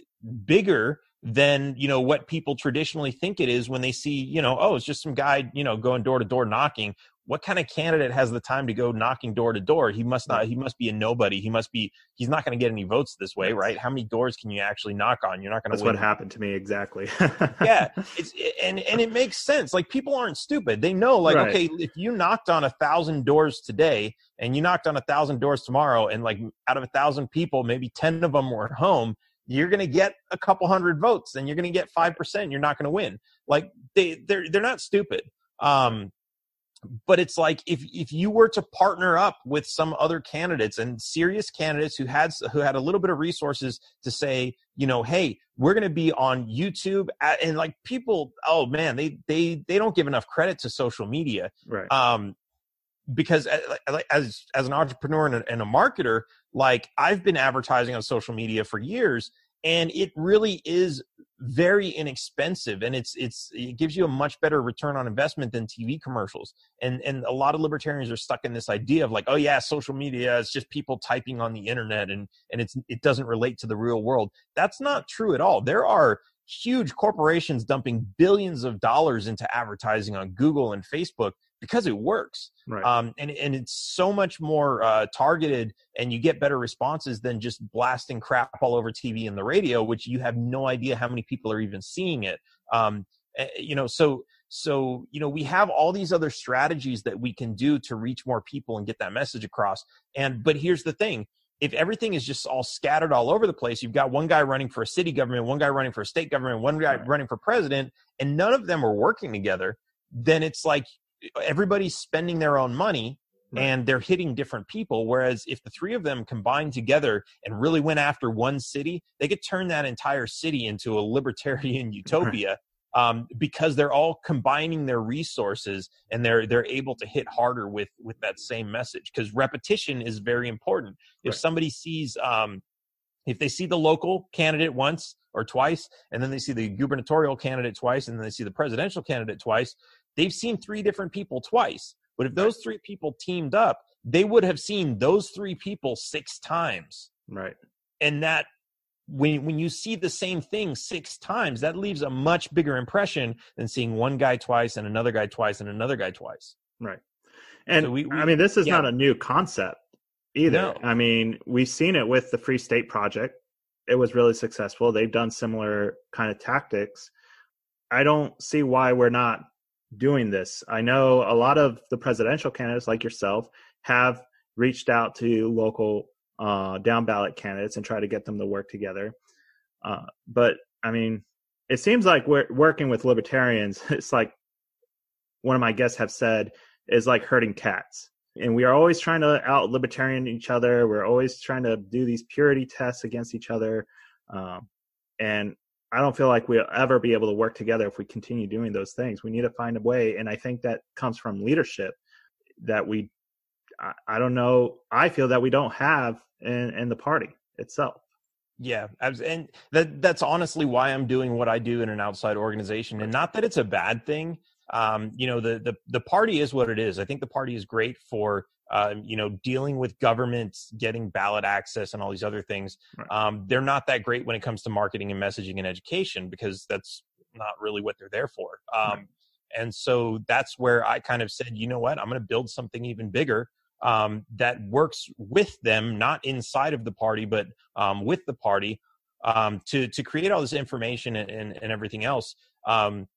bigger than you know what people traditionally think it is when they see you know oh it's just some guy you know going door to door knocking what kind of candidate has the time to go knocking door to door? He must not he must be a nobody. He must be he's not going to get any votes this way right. how many doors can you actually knock on? You're not going to that's win. what happened to me exactly. Yeah it's and and it makes sense. Like people aren't stupid. They know like right. okay if you knocked on a thousand doors today and you knocked on a thousand doors tomorrow and like out of a thousand people maybe 10 of them were at home you're going to get a couple hundred votes and you're going to get 5% you're not going to win. Like they they're they're not stupid. Um but it's like if if you were to partner up with some other candidates and serious candidates who had who had a little bit of resources to say you know hey we're going to be on youtube and like people oh man they they they don't give enough credit to social media right. um because as as an entrepreneur and a, and a marketer like i've been advertising on social media for years and it really is very inexpensive and it's it's it gives you a much better return on investment than TV commercials. And and a lot of libertarians are stuck in this idea of like, oh yeah, social media is just people typing on the internet and and it's it doesn't relate to the real world. That's not true at all. There are huge corporations dumping billions of dollars into advertising on Google and Facebook because it works. Right. Um, and, and it's so much more uh, targeted and you get better responses than just blasting crap all over TV and the radio, which you have no idea how many people are even seeing it. Um, eh, you know, so, so, you know, we have all these other strategies that we can do to reach more people and get that message across. And, but here's the thing. If everything is just all scattered all over the place, you've got one guy running for a city government, one guy running for a state government, one guy running for president, and none of them are working together, then it's like everybody's spending their own money right. and they're hitting different people. Whereas if the three of them combine together and really went after one city, they could turn that entire city into a libertarian utopia. Um, because they're all combining their resources and they're they're able to hit harder with with that same message because repetition is very important. If right. somebody sees um, if they see the local candidate once or twice and then they see the gubernatorial candidate twice and then they see the presidential candidate twice they've seen three different people twice. But if those three people teamed up, they would have seen those three people six times. Right. And that when when you see the same thing six times, that leaves a much bigger impression than seeing one guy twice and another guy twice and another guy twice. Right. And so we, we, I mean, this is yeah. not a new concept either. No. I mean, we've seen it with the Free State Project. It was really successful. They've done similar kind of tactics. I don't see why we're not doing this. I know a lot of the presidential candidates, like yourself, have reached out to local uh, down ballot candidates and try to get them to work together. Uh, but I mean, it seems like we're working with libertarians. It's like one of my guests have said is like herding cats. And we are always trying to out libertarian each other. We're always trying to do these purity tests against each other. Um, and I don't feel like we'll ever be able to work together if we continue doing those things. We need to find a way. And I think that comes from leadership that we, I, I don't know, I feel that we don't have in, in the party itself. Yeah, and that that's honestly why I'm doing what I do in an outside organization, and not that it's a bad thing um, you know the, the the party is what it is. I think the party is great for uh, you know dealing with governments, getting ballot access, and all these other things. Right. Um, they're not that great when it comes to marketing and messaging and education because that's not really what they're there for. Um, right. And so that's where I kind of said, you know what, I'm going to build something even bigger um, that works with them, not inside of the party, but um, with the party um, to to create all this information and, and, and everything else. Um,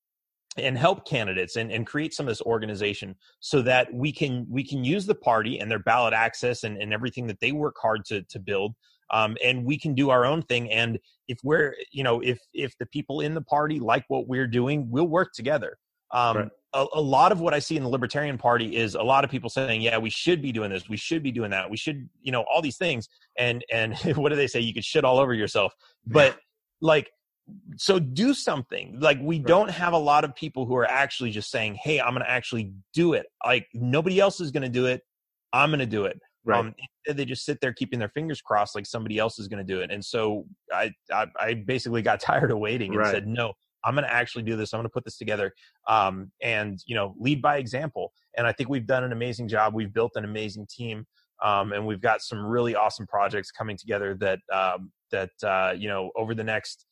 and help candidates and, and create some of this organization so that we can we can use the party and their ballot access and, and everything that they work hard to to build um, and we can do our own thing. And if we're you know if if the people in the party like what we're doing we'll work together. Um, right. a, a, lot of what i see in the libertarian party is a lot of people saying yeah we should be doing this. We should be doing that. We should you know all these things. And and what do they say? You could shit all over yourself. But like so do something. Like we right. don't have a lot of people who are actually just saying hey i'm going to actually do it. Like nobody else is going to do it. I'm going to do it. Right. Um, they just sit there keeping their fingers crossed like somebody else is going to do it. And so I, I, I basically got tired of waiting and right. said no i'm going to actually do this. I'm going to put this together um, and you know lead by example. And i think we've done an amazing job. We've built an amazing team um, and we've got some really awesome projects coming together that um, that uh, you know over the next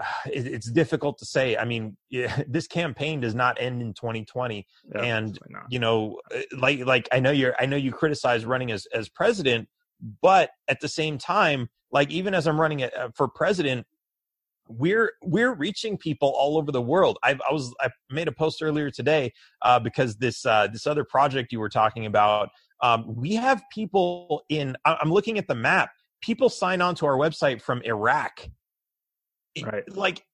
it's difficult to say. I mean, this campaign does not end in 2020, yeah, and you know, uh, like like I know you're I know you criticize running as as president, but at the same time, like even as I'm running it uh, for president, we're we're reaching people all over the world. I, I was I made a post earlier today uh, because this uh, this other project you were talking about. Um, we have people in. I'm looking at the map. People sign on to our website from Iraq right. like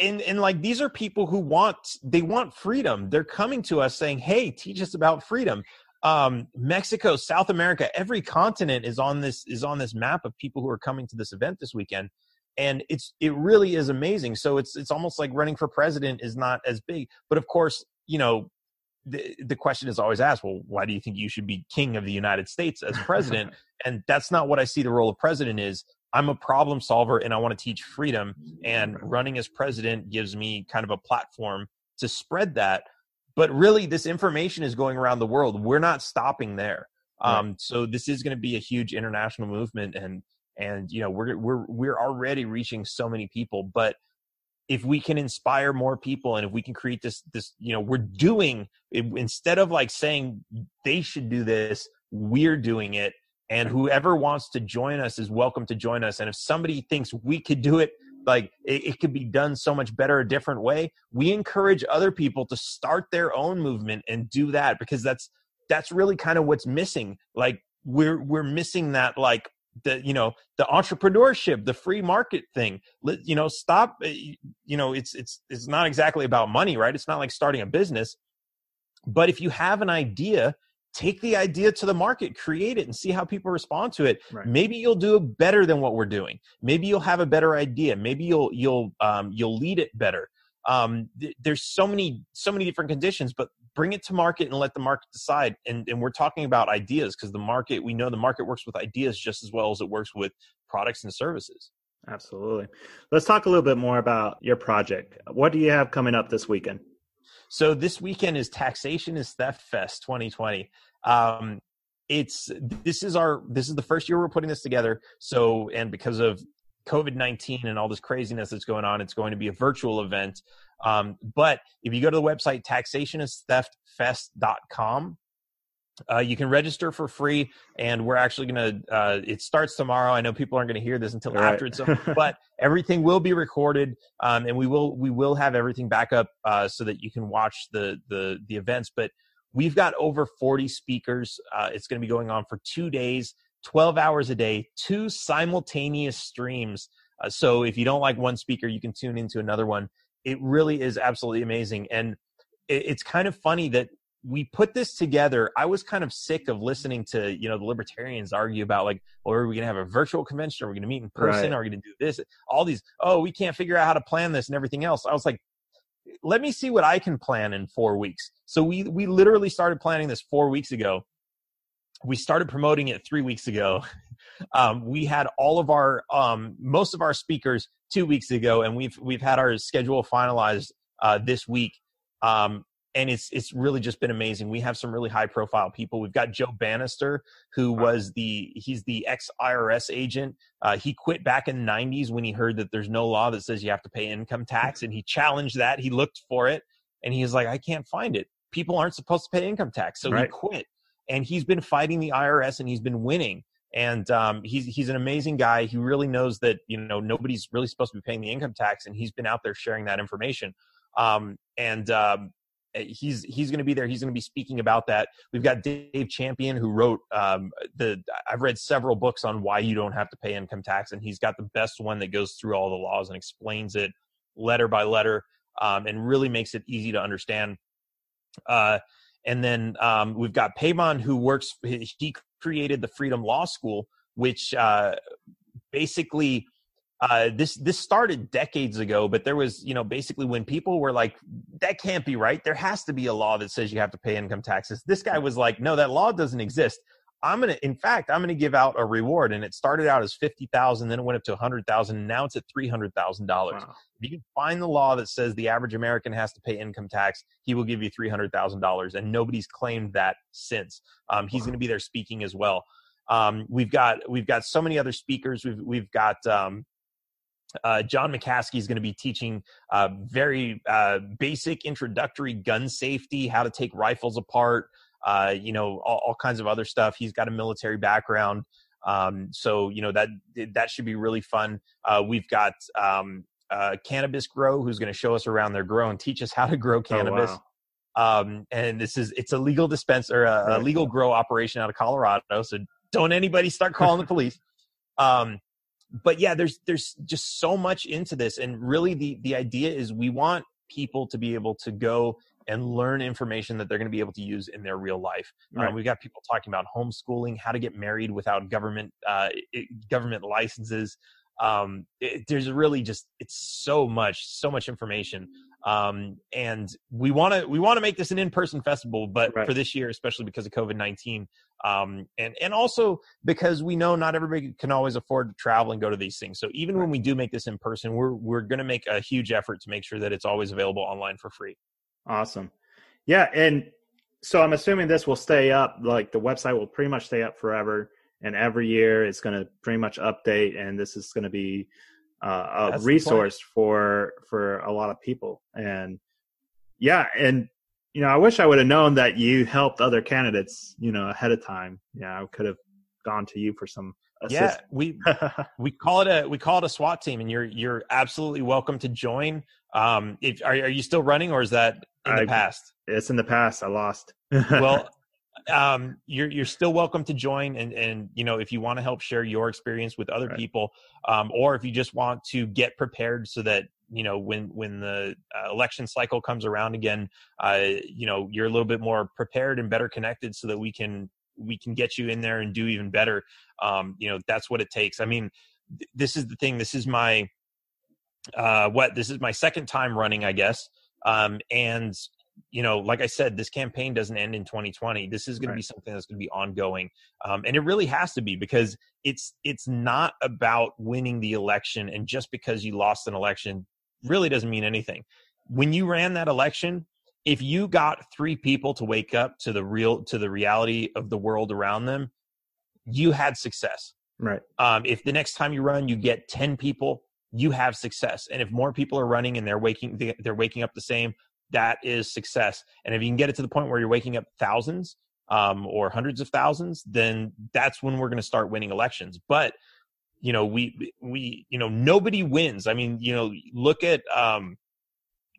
and and like these are people who want they want freedom. They're coming to us saying hey teach us about freedom. Um, mexico south america every continent is on this is on this map of people who are coming to this event this weekend and it's it really is amazing. So it's it's almost like running for president is not as big but of course you know the, the question is always asked well why do you think you should be king of the united states as president? And that's not what i see the role of president is I'm a problem solver and I want to teach freedom. And running as president gives me kind of a platform to spread that. But really, this information is going around the world. We're not stopping there. Right. Um, so this is going to be a huge international movement, and and you know we're we're we're already reaching so many people. But if we can inspire more people, and if we can create this this you know we're doing instead of like saying they should do this, we're doing it and whoever wants to join us is welcome to join us. And if somebody thinks we could do it like it, it, could be done so much better a different way we encourage other people to start their own movement and do that because that's that's really kind of what's missing. Like we're we're missing that like the you know the entrepreneurship the free market thing. You know stop eh, you know it's it's it's not exactly about money right? It's not like starting a business. But if you have an idea take the idea to the market, create it, and see how people respond to it. Right. Maybe you'll do it better than what we're doing. Maybe you'll have a better idea. Maybe you'll you'll um, you'll lead it better. Um, th- there's so many so many different conditions, but bring it to market and let the market decide. And, and we're talking about ideas because the market we know the market works with ideas just as well as it works with products and services. Absolutely. Let's talk a little bit more about your project. What do you have coming up this weekend? So this weekend is Taxation is Theft Fest 2020. Um, it's this is our this is the first year we're putting this together. So and because of COVID 19 and all this craziness that's going on, it's going to be a virtual event. Um, but if you go to the website taxationistheftfest.com, Uh, you can register for free, and we're actually going to. Uh, it starts tomorrow. I know people aren't going to hear this until right. after it's, so, but everything will be recorded, um, and we will we will have everything back up uh, so that you can watch the the the events. But we've got over forty speakers. Uh, it's going to be going on for two days, twelve hours a day, two simultaneous streams. Uh, so if you don't like one speaker, you can tune into another one. It really is absolutely amazing, and it's kind of funny that we put this together. I was kind of sick of listening to, you know, the libertarians argue about like, well, are we going to have a virtual convention? Are we going to meet in person? Right. Are we going to do this? All these, oh, we can't figure out how to plan this and everything else. I was like, let me see what I can plan in four weeks. So we, we literally started planning this four weeks ago. We started promoting it three weeks ago. Um, we had all of our, um, most of our speakers two weeks ago, and we've, we've had our schedule finalized, uh, this week. Um, and it's it's really just been amazing. We have some really high profile people. We've got Joe Banister, who was the he's the ex IRS agent. Uh, he quit back in the '90s when he heard that there's no law that says you have to pay income tax, and he challenged that. He looked for it, and he was like, I can't find it. People aren't supposed to pay income tax, so right. he quit. And he's been fighting the IRS, and he's been winning. And um, he's he's an amazing guy. He really knows that you know nobody's really supposed to be paying the income tax, and he's been out there sharing that information. Um, and um, he's he's going to be there. He's going to be speaking about that. We've got Dave Champion who wrote um, the. I've read several books on why you don't have to pay income tax, and he's got the best one that goes through all the laws and explains it letter by letter, um, and really makes it easy to understand. Uh, and then um, we've got Peymon who works. He created the Freedom Law School, which uh, basically uh, this this started decades ago, but there was you know basically when people were like, that can't be right. There has to be a law that says you have to pay income taxes. This guy was like, no, that law doesn't exist. I'm gonna, in fact, I'm gonna give out a reward, and it started out as fifty thousand, then it went up to a hundred thousand, now it's at three hundred thousand wow. dollars. If you can find the law that says the average American has to pay income tax, he will give you three hundred thousand dollars, and nobody's claimed that since. Um, he's wow. gonna be there speaking as well. Um, we've got we've got so many other speakers. We've we've got um, uh, John McCaskey is going to be teaching uh, very uh, basic introductory gun safety, how to take rifles apart, uh, you know, all, all, kinds of other stuff. He's got a military background, um, so you know that that should be really fun. Uh, we've got um, uh, Cannabis Grow, who's going to show us around their grow and teach us how to grow cannabis. Oh, wow. Um, and this is it's a legal dispenser, a, a legal grow operation out of Colorado. So don't anybody start calling the police. Um, but yeah, there's there's just so much into this, and really the the idea is we want people to be able to go and learn information that they're going to be able to use in their real life. Um, right. Um, we've got people talking about homeschooling, how to get married without government uh, it, government licenses. Um, it, there's really just it's so much, so much information. Um, and we want to we want to make this an in-person festival, but right. for this year, especially because of COVID nineteen, um, and and also because we know not everybody can always afford to travel and go to these things. So even right. when we do make this in person, we're we're going to make a huge effort to make sure that it's always available online for free. Awesome, yeah, and so I'm assuming this will stay up. Like the website will pretty much stay up forever, and every year it's going to pretty much update, and this is going to be uh, a That's resource for for a lot of people. And yeah, and you know, I wish I would have known that you helped other candidates, you know, ahead of time. Yeah, I could have gone to you for some. Assist. Yeah, we we call it a we call it a SWAT team, and you're you're absolutely welcome to join. Um, if are, are you still running, or is that in I, the past? It's in the past. I lost. well, um, you're you're still welcome to join, and and you know if you want to help share your experience with other right. people, um, or if you just want to get prepared so that you know when when the uh, election cycle comes around again, uh, you know you're a little bit more prepared and better connected, so that we can we can get you in there and do even better. Um, you know that's what it takes. I mean, th- this is the thing. This is my uh, what this is my second time running, I guess. Um, and you know, like I said, this campaign doesn't end in 2020. This is going right. to be something that's going to be ongoing, um, and it really has to be because it's it's not about winning the election, and just because you lost an election really doesn't mean anything. When you ran that election, if you got three people to wake up to the real to the reality of the world around them, you had success. Right. Um, if the next time you run, you get 10 people, you have success. And if more people are running and they're waking they're waking up the same, that is success. And if you can get it to the point where you're waking up thousands, um, or hundreds of thousands, then that's when we're going to start winning elections. But you know, we we you know nobody wins. I mean, you know, look at um,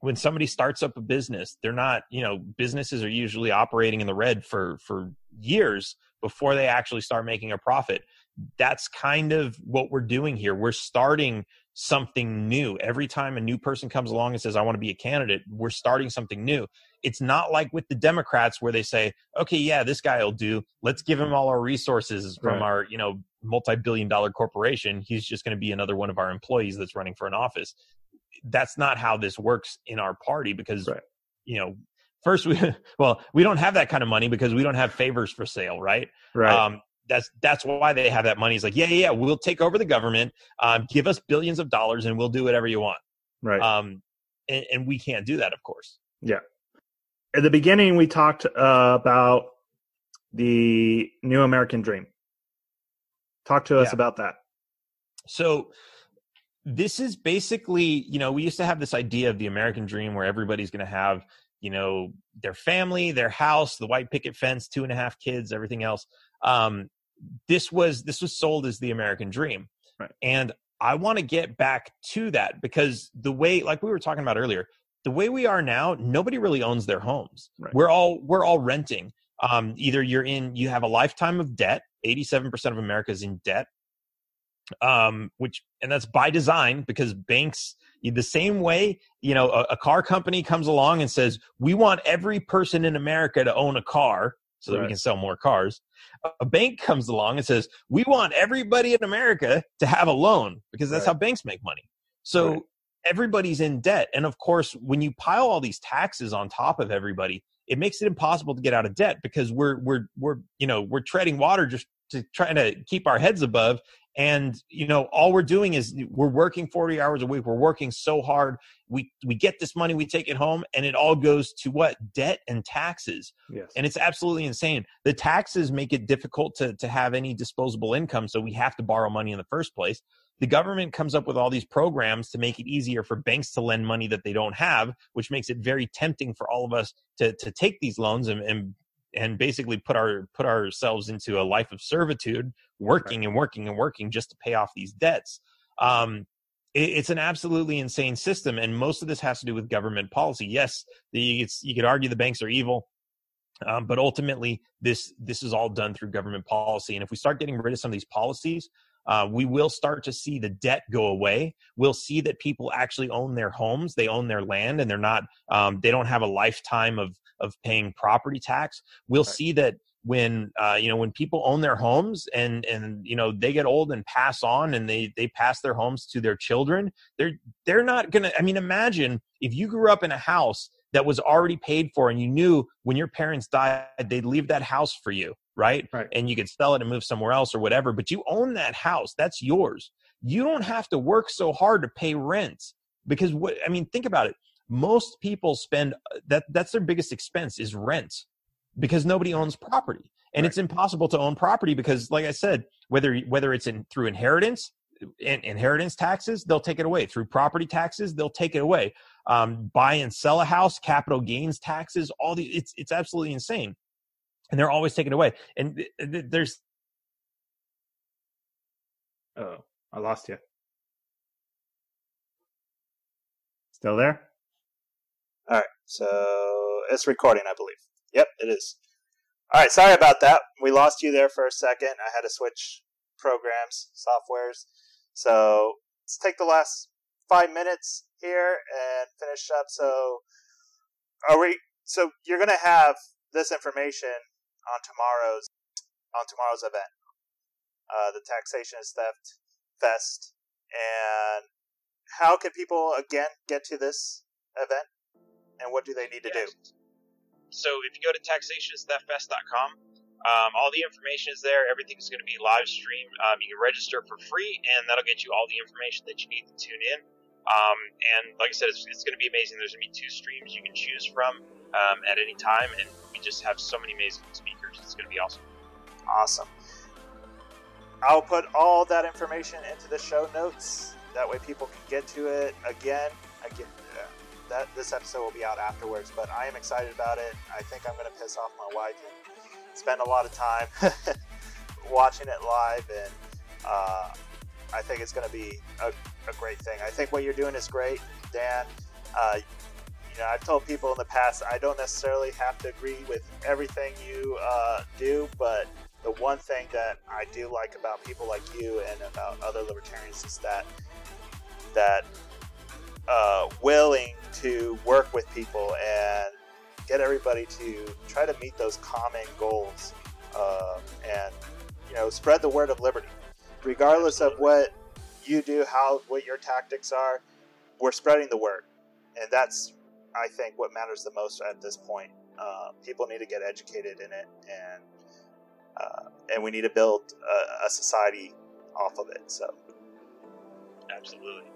when somebody starts up a business, they're not you know businesses are usually operating in the red for for years before they actually start making a profit. That's kind of what we're doing here. We're starting something new. Every time a new person comes along and says, I want to be a candidate, we're starting something new. It's not like with the Democrats where they say, okay, yeah, this guy will do. Let's give him all our resources from right. our, you know, multi-billion dollar corporation. He's just going to be another one of our employees that's running for an office. That's not how this works in our party because, right. you know, first we, well, we don't have that kind of money because we don't have favors for sale, right? Right. Um, that's that's why they have that money. It's like, yeah, yeah, yeah, we'll take over the government, um, give us billions of dollars, and we'll do whatever you want. Right. Um, and, and we can't do that, of course. Yeah. At the beginning, we talked uh, about the New American Dream. Talk to us yeah. about that. So, this is basically, you know, we used to have this idea of the American Dream where everybody's going to have, you know, their family, their house, the white picket fence, two and a half kids, everything else. Um, this was this was sold as the American dream. Right. And I want to get back to that because the way like we were talking about earlier, the way we are now, nobody really owns their homes. Right. We're all we're all renting. Um, either you're in you have a lifetime of debt, 87% of America is in debt. Um, which and that's by design because banks the same way, you know, a, a car company comes along and says, "We want every person in America to own a car." So that right. we can sell more cars. A bank comes along and says, "We want everybody in America to have a loan because that's right. how banks make money." So right. everybody's in debt, and of course, when you pile all these taxes on top of everybody, it makes it impossible to get out of debt because we're we're we're you know we're treading water just to trying to keep our heads above and you know all we're doing is we're working 40 hours a week we're working so hard we we get this money we take it home and it all goes to what? Debt and taxes. Yes. and it's absolutely insane. The taxes make it difficult to to have any disposable income so we have to borrow money in the first place. The government comes up with all these programs to make it easier for banks to lend money that they don't have which makes it very tempting for all of us to to take these loans and, and and basically put our put ourselves into a life of servitude working and working and working just to pay off these debts. Um, it, it's an absolutely insane system and most of this has to do with government policy. Yes the, you could argue the banks are evil um, but ultimately this this is all done through government policy and if we start getting rid of some of these policies uh, we will start to see the debt go away. We'll see that people actually own their homes, they own their land, and they're not, um, they don't have a lifetime of of paying property tax. We'll right. see that when uh, you know when people own their homes and and you know they get old and pass on and they they pass their homes to their children they're they're not gonna i mean imagine if you grew up in a house that was already paid for and you knew when your parents died they'd leave that house for you right? right. And you could sell it and move somewhere else or whatever but you own that house that's yours. You don't have to work so hard to pay rent because what i mean think about it. Most people spend uh, that that's their biggest expense is rent because nobody owns property. And right. it's impossible to own property because like i said whether whether it's in through inheritance in, inheritance taxes they'll take it away. Through property taxes they'll take it away. Um, buy and sell a house capital gains taxes all the it's it's absolutely insane and they're always taken away and th- th- there's oh i lost you still there all right, so it's recording, I believe. Yep, it is. All right, sorry about that. We lost you there for a second. I had to switch programs, softwares. So let's take the last five minutes here and finish up. So, are we? So you're gonna have this information on tomorrow's on tomorrow's event, uh, the Taxation is Theft Fest, and how can people again get to this event? and what do they need to do? So if you go to taxationistheftfest.com, um, all the information is there. Everything's going to be live streamed. Um, you can register for free, and that'll get you all the information that you need to tune in. Um, and like I said, it's, it's going to be amazing. There's going to be two streams you can choose from um, at any time, and we just have so many amazing speakers. It's going to be awesome. Awesome. I'll put all that information into the show notes. That way, people can get to it again. Again, that this episode will be out afterwards, but I am excited about it. I think I'm going to piss off my wife and spend a lot of time watching it live, and uh, I think it's going to be a, a, great thing. I think what you're doing is great, Dan. Uh, you know, I've told people in the past I don't necessarily have to agree with everything you uh, do, but the one thing that I do like about people like you and about other libertarians is that that uh, willing to work with people and get everybody to try to meet those common goals uh, and you know spread the word of liberty. Regardless of what you do how what your tactics are we're spreading the word. And that's i think what matters the most at this point uh, people need to get educated in it and uh, and we need to build a, a society off of it so absolutely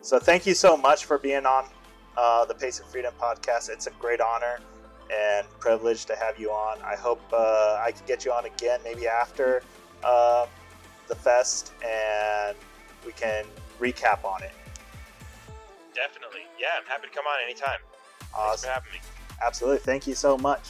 so thank you so much for being on uh, the Pace of Freedom podcast. It's a great honor and privilege to have you on. I hope uh, I can get you on again, maybe after uh, the fest, and we can recap on it. Definitely. Yeah, I'm happy to come on anytime. Awesome. Thanks for having me. Absolutely. Thank you so much.